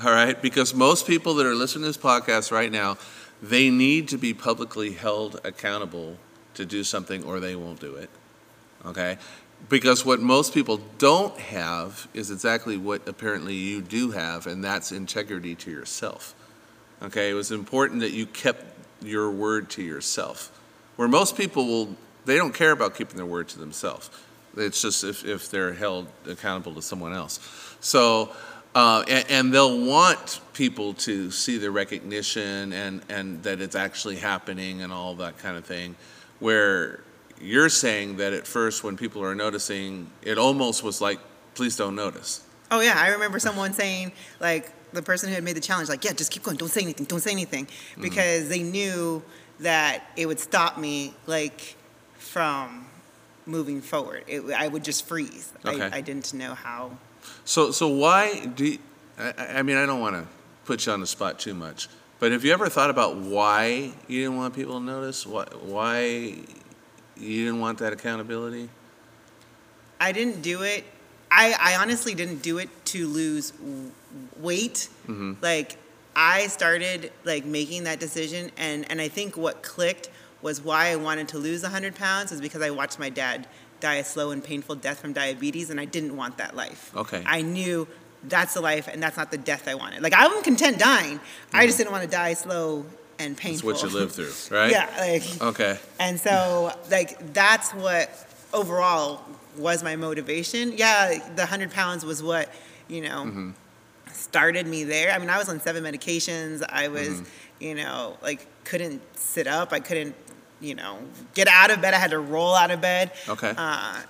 All right? Because most people that are listening to this podcast right now, they need to be publicly held accountable to do something or they won't do it. Okay? Because what most people don't have is exactly what apparently you do have, and that's integrity to yourself. Okay? It was important that you kept your word to yourself. Where most people will, they don't care about keeping their word to themselves. It's just if, if they're held accountable to someone else. So, uh, and, and, they'll want people to see the recognition and, and that it's actually happening and all that kind of thing. Where you're saying that at first, when people are noticing, it almost was like, please don't notice. Oh, yeah. I remember someone saying, like, the person who had made the challenge, like, yeah, just keep going, don't say anything, don't say anything, mm-hmm. because mm-hmm. they knew that it would stop me, like, from moving forward. It, I would just freeze. Okay. I, I didn't know how. So, so why do you, I, I mean, I don't want to put you on the spot too much, but have you ever thought about why you didn't want people to notice? Why, why you didn't want that accountability? I didn't do it. I, I honestly didn't do it to lose weight. Mm-hmm. Like I started like making that decision, and and I think what clicked was why I wanted to lose 100 pounds is because I watched my dad die a slow and painful death from diabetes, and I didn't want that life. Okay. I knew that's the life, and that's not the death I wanted. Like I'm content dying. Mm-hmm. I just didn't want to die slow and painful. That's what you lived through, right? yeah. Like. Okay. And so, like, that's what overall was my motivation. Yeah, the hundred pounds was what you know. Mm-hmm started me there. I mean, I was on seven medications. I was, mm-hmm. you know, like couldn't sit up. I couldn't, you know, get out of bed. I had to roll out of bed. Okay. Uh,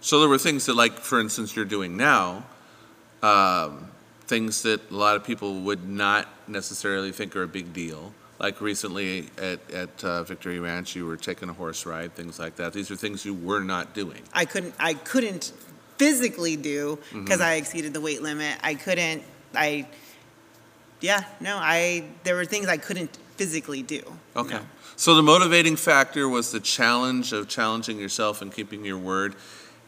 so there were things that, like, for instance, you're doing now, um, things that a lot of people would not necessarily think are a big deal. Like recently at, at uh, Victory Ranch, you were taking a horse ride, things like that. These are things you were not doing. I couldn't. I couldn't physically do because mm-hmm. I exceeded the weight limit. I couldn't. I. Yeah. No. I. There were things I couldn't physically do. Okay. Know? So the motivating factor was the challenge of challenging yourself and keeping your word,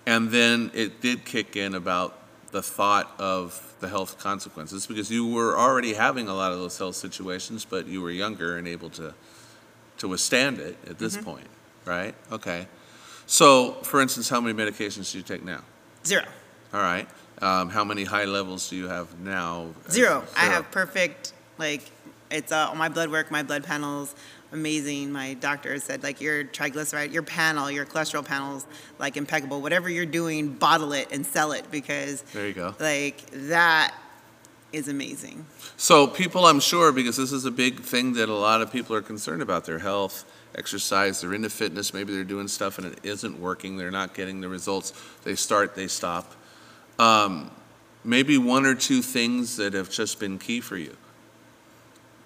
and then it did kick in about the thought of the health consequences because you were already having a lot of those health situations, but you were younger and able to to withstand it at this mm-hmm. point, right? Okay. So, for instance, how many medications do you take now? Zero. All right. Um, how many high levels do you have now? Zero. Zero. I have perfect, like, it's uh, my blood work, my blood panels, amazing. My doctor said, like, your triglyceride, your panel, your cholesterol panels, like, impeccable. Whatever you're doing, bottle it and sell it because. There you go. Like, that is amazing. So, people, I'm sure, because this is a big thing that a lot of people are concerned about their health exercise, they're into fitness, maybe they're doing stuff and it isn't working, they're not getting the results. They start, they stop. Um, maybe one or two things that have just been key for you.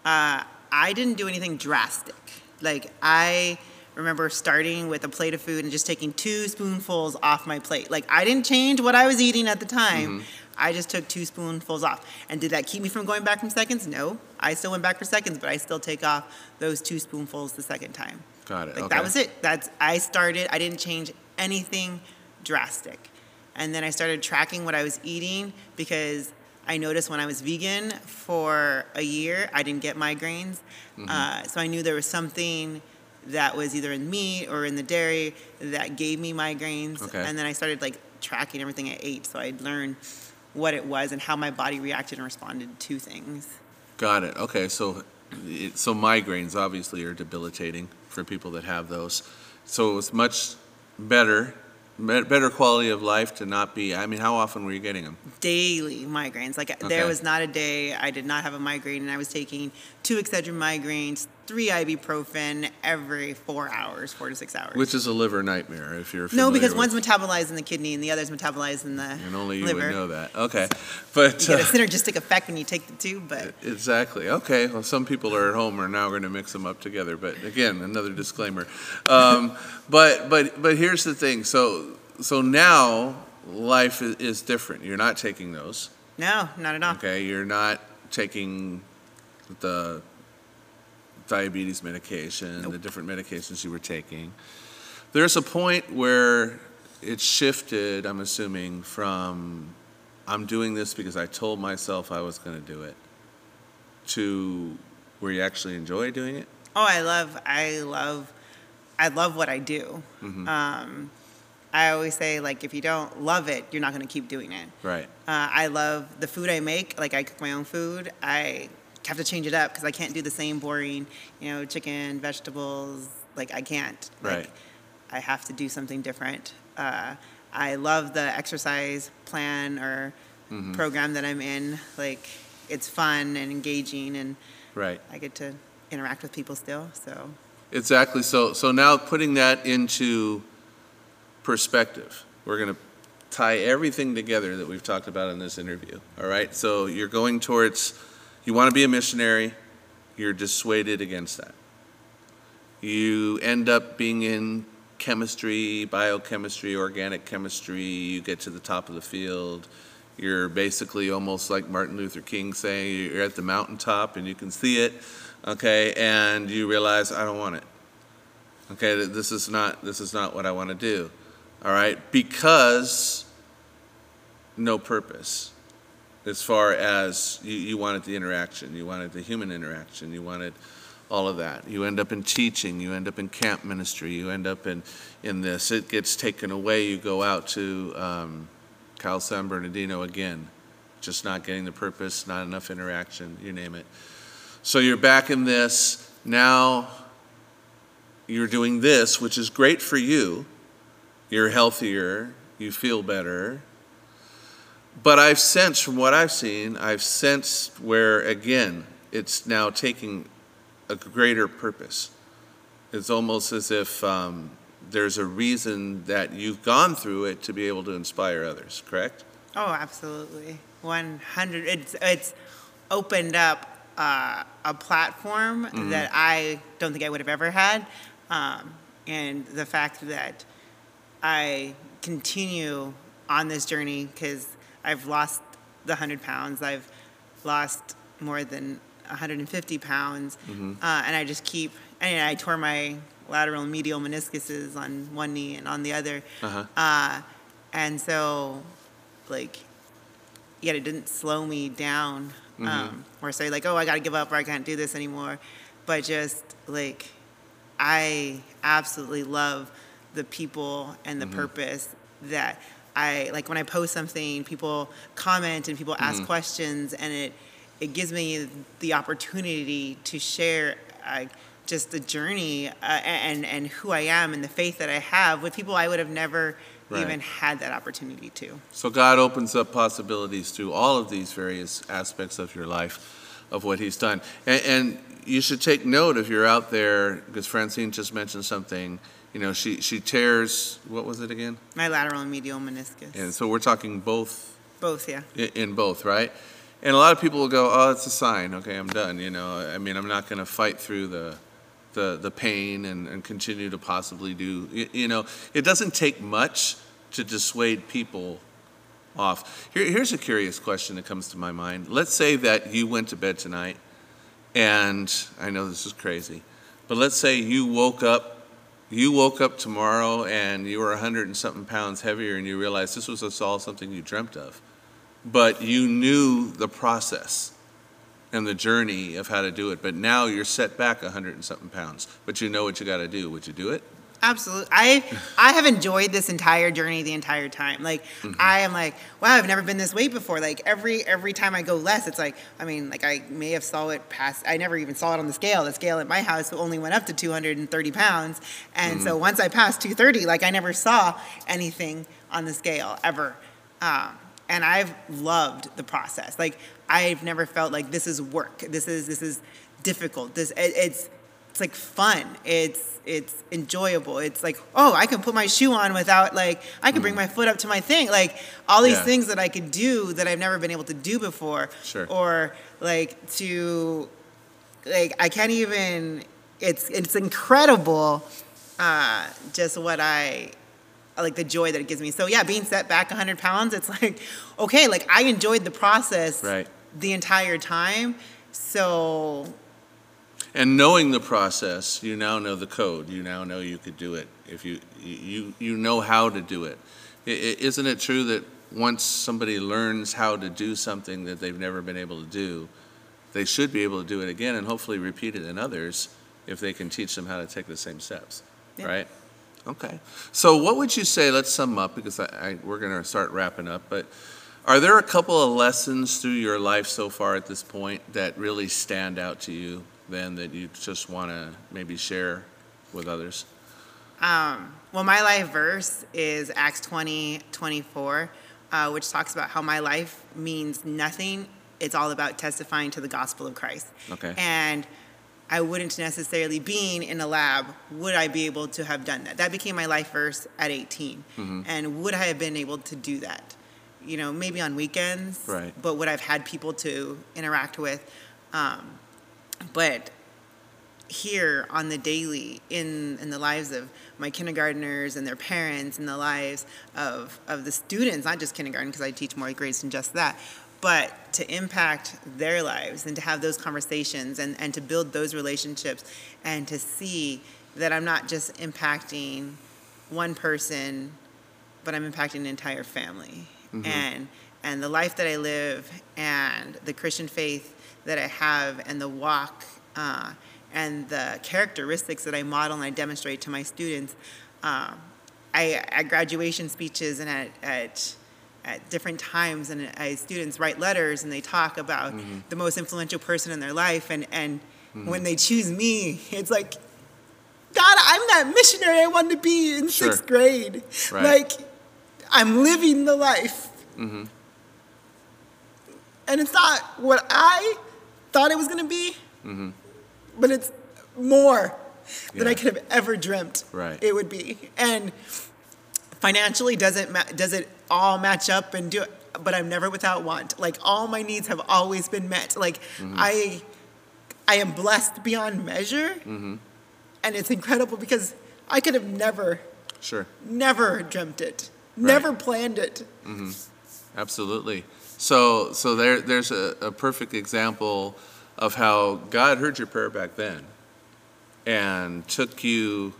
Uh, I didn't do anything drastic. Like, I remember starting with a plate of food and just taking two spoonfuls off my plate. Like, I didn't change what I was eating at the time. Mm-hmm. I just took two spoonfuls off. And did that keep me from going back from seconds? No. I still went back for seconds, but I still take off those two spoonfuls the second time. Got it. Like okay. that was it. That's I started. I didn't change anything drastic. And then I started tracking what I was eating because I noticed when I was vegan for a year, I didn't get migraines. Mm-hmm. Uh, so I knew there was something that was either in meat or in the dairy that gave me migraines. Okay. And then I started like tracking everything I ate, so I'd learn what it was and how my body reacted and responded to things. Got it. Okay, so so migraines obviously are debilitating for people that have those. So it was much better better quality of life to not be i mean how often were you getting them daily migraines like okay. there was not a day i did not have a migraine and i was taking two excedrin migraines three ibuprofen every four hours, four to six hours. Which is a liver nightmare if you're no, because one's metabolized in the kidney and the other's metabolized in the and only you liver. would know that. Okay, but you get a uh, synergistic effect when you take the two. But exactly. Okay. Well, some people are at home are now going to mix them up together. But again, another disclaimer. Um, but but but here's the thing. So so now life is, is different. You're not taking those. No, not at all. Okay, you're not taking the diabetes medication, nope. the different medications you were taking. There's a point where it shifted, I'm assuming, from I'm doing this because I told myself I was going to do it to where you actually enjoy doing it? Oh, I love I love I love what I do. Um, I always say like if you don't love it, you're not going to keep doing it. Right. Uh, I love the food I make. Like I cook my own food. I have to change it up because I can't do the same boring, you know, chicken, vegetables. Like I can't. Like, Right. I have to do something different. Uh, I love the exercise plan or Mm-hmm. program that I'm in. Like it's fun and engaging, and Right. I get to interact with people still. So Exactly. So, so now putting that into perspective, we're going to tie everything together that we've talked about in this interview. All right. So you're going towards, you want to be a missionary, you're dissuaded against that. You end up being in chemistry, biochemistry, organic chemistry, you get to the top of the field. You're basically almost like Martin Luther King saying you're at the mountaintop and you can see it, okay, and you realize I don't want it. Okay, this is not this is not what I want to do. All right, because no purpose. As far as you, you wanted the interaction, you wanted the human interaction, you wanted all of that. You end up in teaching, you end up in camp ministry, you end up in, in this. It gets taken away, you go out to um, Cal San Bernardino again, just not getting the purpose, not enough interaction, you name it. So you're back in this. Now you're doing this, which is great for you. You're healthier, you feel better. But I've sensed from what I've seen, I've sensed where, again, it's now taking a greater purpose. It's almost as if um, there's a reason that you've gone through it to be able to inspire others, correct? Oh, absolutely. 100. It's, it's opened up uh, a platform that I don't think I would have ever had. Um, and the fact that I continue on this journey because I've lost the 100 pounds, I've lost more than 150 pounds, uh, and I just keep, and I tore my lateral and medial meniscuses on one knee and on the other. Uh-huh. Uh, and so, like, yet it didn't slow me down um, or say, like, oh, I got to give up or I can't do this anymore. But just, like, I absolutely love the people and the purpose that I like when I post something, people comment and people ask questions, and it it gives me the opportunity to share uh, just the journey uh, and and who I am and the faith that I have with people I would have never Right. even had that opportunity to. So God opens up possibilities through all of these various aspects of your life, of what He's done. And, and you should take note if you're out there, because Francine just mentioned something. You know, she she tears. What was it again? My lateral and medial meniscus. And so we're talking both Both, yeah. in both, right? And a lot of people will go, "Oh, it's a sign. Okay, I'm done." You know, I mean, I'm not going to fight through the the the pain and, and continue to possibly do. You, you know, it doesn't take much to dissuade people off. Here, here's a curious question that comes to my mind. Let's say that you went to bed tonight, and I know this is crazy, but let's say you woke up. You woke up tomorrow and you were a hundred and something pounds heavier, and you realized this was all something you dreamt of but you knew the process and the journey of how to do it. But now you're set back a hundred and something pounds, but you know what you got to do. Would you do it? Absolutely. I I have enjoyed this entire journey the entire time. Like Mm-hmm. I am like, wow, I've never been this weight before. Like every every time I go less, it's like, I mean, like I may have saw it past. I never even saw it on the scale. The scale at my house only went up to 230 pounds, and Mm-hmm. so once I passed 230, like I never saw anything on the scale ever. Um, and I've loved the process. Like I've never felt like this is work. This is this is difficult. This it, it's it's like fun. It's it's enjoyable. It's like oh, I can put my shoe on without like I can bring my foot up to my thing. Like all these Mm. Yeah. things that I could do that I've never been able to do before. Sure. Or like to like I can't even. It's it's incredible. Uh, just what I like the joy that it gives me. So yeah, being set back 100 pounds, it's like, okay, like I enjoyed the process Right. the entire time. So And knowing the process, you now know the code. You now know you could do it if you you you know how to do it. I- i- Isn't it true that once somebody learns how to do something that they've never been able to do, they should be able to do it again and hopefully repeat it in others if they can teach them how to take the same steps. Yeah. right? Okay. So, what would you say? Let's sum up because I, I, we're going to start wrapping up. But are there a couple of lessons through your life so far at this point that really stand out to you? Then that you just want to maybe share with others. Um, well, my life verse is Acts 20, 24, uh, which talks about how my life means nothing. It's all about testifying to the gospel of Christ. Okay. And I wouldn't necessarily, being in a lab, would I be able to have done that? That became my life verse at 18. Mm-hmm. And would I have been able to do that? You know, maybe on weekends, Right. but would I've had people to interact with? Um, but here on the daily in in the lives of my kindergartners and their parents and the lives of of the students not just kindergarten because i teach more grades than just that but to impact their lives and to have those conversations and, and to build those relationships and to see that i'm not just impacting one person but i'm impacting an entire family. Mm-hmm. And and the life that i live and the christian faith that i have and the walk uh, and the characteristics that I model and I demonstrate to my students. Um, I, at graduation speeches and at, at, at different times, and I, students write letters and they talk about the most influential person in their life. And, and when they choose me, it's like, God, I'm that missionary I wanted to be in Sure. sixth grade. Right. Like, I'm living the life. Mm-hmm. And it's not what I thought it was going to be, mm-hmm. but it's more than Yeah. I could have ever dreamt Right. it would be. And financially, does it, ma- does it all match up and do it? But I'm never without want. Like, all my needs have always been met. Like, mm-hmm. I, I am blessed beyond measure. Mm-hmm. And it's incredible because I could have never, Sure. never dreamt it, never planned it. Absolutely. So, so there, there's a, a perfect example of how God heard your prayer back then and took you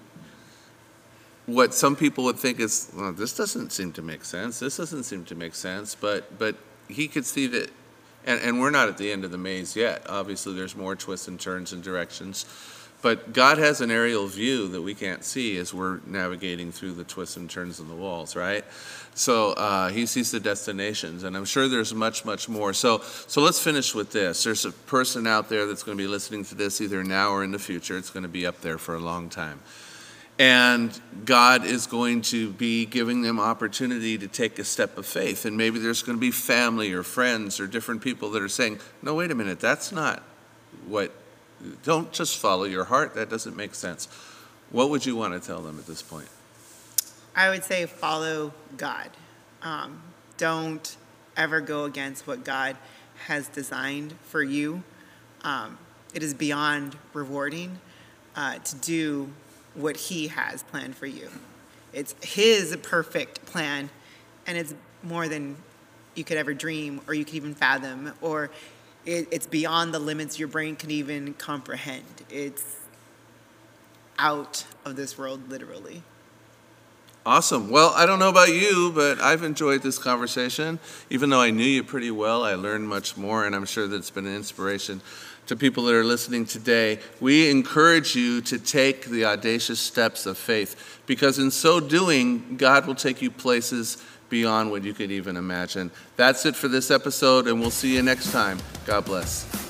what some people would think is, well, this doesn't seem to make sense. This doesn't seem to make sense. But, but he could see that, and, and we're not at the end of the maze yet. Obviously, there's more twists and turns and directions. But God has an aerial view that we can't see as we're navigating through the twists and turns in the walls, right? So uh, he sees the destinations, and I'm sure there's much, much more. So, so let's finish with this. There's a person out there that's going to be listening to this either now or in the future. It's going to be up there for a long time. And God is going to be giving them opportunity to take a step of faith. And maybe there's going to be family or friends or different people that are saying, no, wait a minute, that's not what, don't just follow your heart. That doesn't make sense. What would you want to tell them at this point? I would say follow God. Um, don't ever go against what God has designed for you. Um, it is beyond rewarding uh, to do what He has planned for you. It's His perfect plan, and it's more than you could ever dream or you could even fathom, or it, it's beyond the limits your brain can even comprehend. It's out of this world, literally. Awesome. Well, I don't know about you, but I've enjoyed this conversation. Even though I knew you pretty well, I learned much more, and I'm sure that it's been an inspiration to people that are listening today. We encourage you to take the audacious steps of faith because in so doing, God will take you places beyond what you could even imagine. That's it for this episode, and we'll see you next time. God bless.